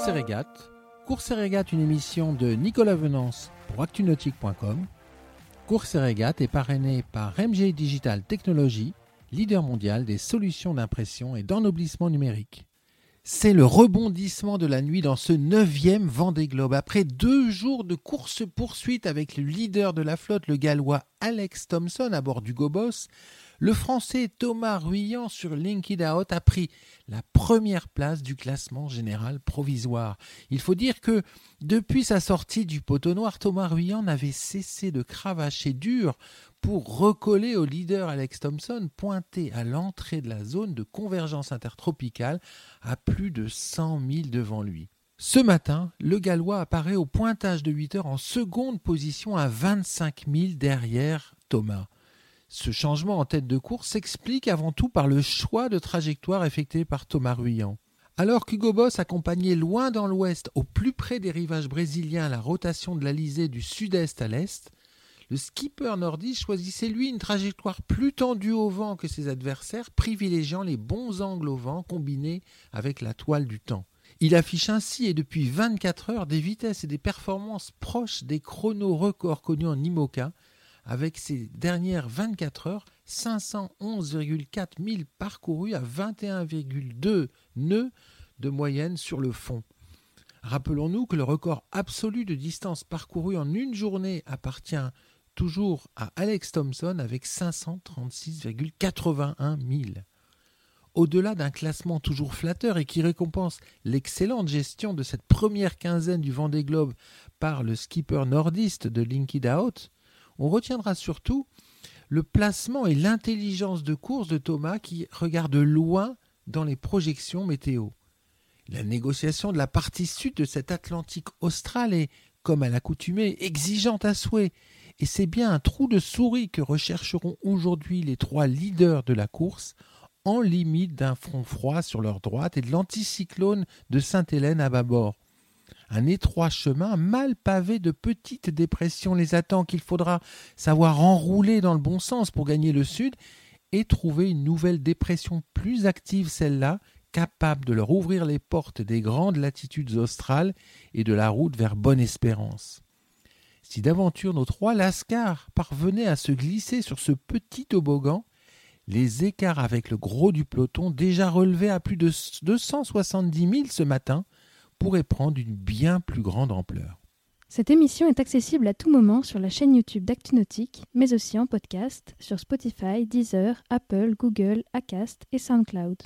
Course et régate. Et régate, une émission de Nicolas Venance pour actunautique.com. Course et régate est parrainée par MG Digital Technologies, leader mondial des solutions d'impression et d'ennoblissement numérique. C'est le rebondissement de la nuit dans ce neuvième Vendée Globe. Après deux jours de course-poursuite avec le leader de la flotte, le gallois Alex Thompson à bord du Gobos, le français Thomas Ruyant sur Linked Out a pris la première place du classement général provisoire. Il faut dire que depuis sa sortie du poteau noir, Thomas Ruyant n'avait cessé de cravacher dur pour recoller au leader Alex Thompson, pointé à l'entrée de la zone de convergence intertropicale à plus de 100 000 devant lui. Ce matin, le Gallois apparaît au pointage de 8 heures en seconde position à 25 000 derrière Thomas. Ce changement en tête de course s'explique avant tout par le choix de trajectoire effectué par Thomas Ruyant. Alors qu'Hugo Boss accompagnait loin dans l'ouest, au plus près des rivages brésiliens, la rotation de l'Alizé du sud-est à l'est, le skipper nordiste choisissait lui une trajectoire plus tendue au vent que ses adversaires, privilégiant les bons angles au vent combinés avec la toile du temps. Il affiche ainsi et depuis 24 heures des vitesses et des performances proches des chronos records connus en IMOCA, avec ces dernières 24 heures 511,4 milles parcourus à 21,2 nœuds de moyenne sur le fond. Rappelons-nous que le record absolu de distance parcourue en une journée appartient toujours à Alex Thompson avec 536,81 milles. Au-delà d'un classement toujours flatteur et qui récompense l'excellente gestion de cette première quinzaine du Vendée Globe par le skipper nordiste de Linked Out, on retiendra surtout le placement et l'intelligence de course de Thomas qui regarde loin dans les projections météo. La négociation de la partie sud de cet Atlantique austral est, comme à l'accoutumée, exigeante à souhait, et c'est bien un trou de souris que rechercheront aujourd'hui les trois leaders de la course, en limite d'un front froid sur leur droite et de l'anticyclone de Sainte-Hélène à bâbord. Un étroit chemin mal pavé de petites dépressions les attend qu'il faudra savoir enrouler dans le bon sens pour gagner le sud et trouver une nouvelle dépression plus active celle-là, capable de leur ouvrir les portes des grandes latitudes australes et de la route vers Bonne-Espérance. Si d'aventure nos trois lascars parvenaient à se glisser sur ce petit toboggan, les écarts avec le gros du peloton, déjà relevés à plus de 270 000 ce matin, pourrait prendre une bien plus grande ampleur. Cette émission est accessible à tout moment sur la chaîne YouTube d'ActuNautique, mais aussi en podcast sur Spotify, Deezer, Apple, Google, Acast et SoundCloud.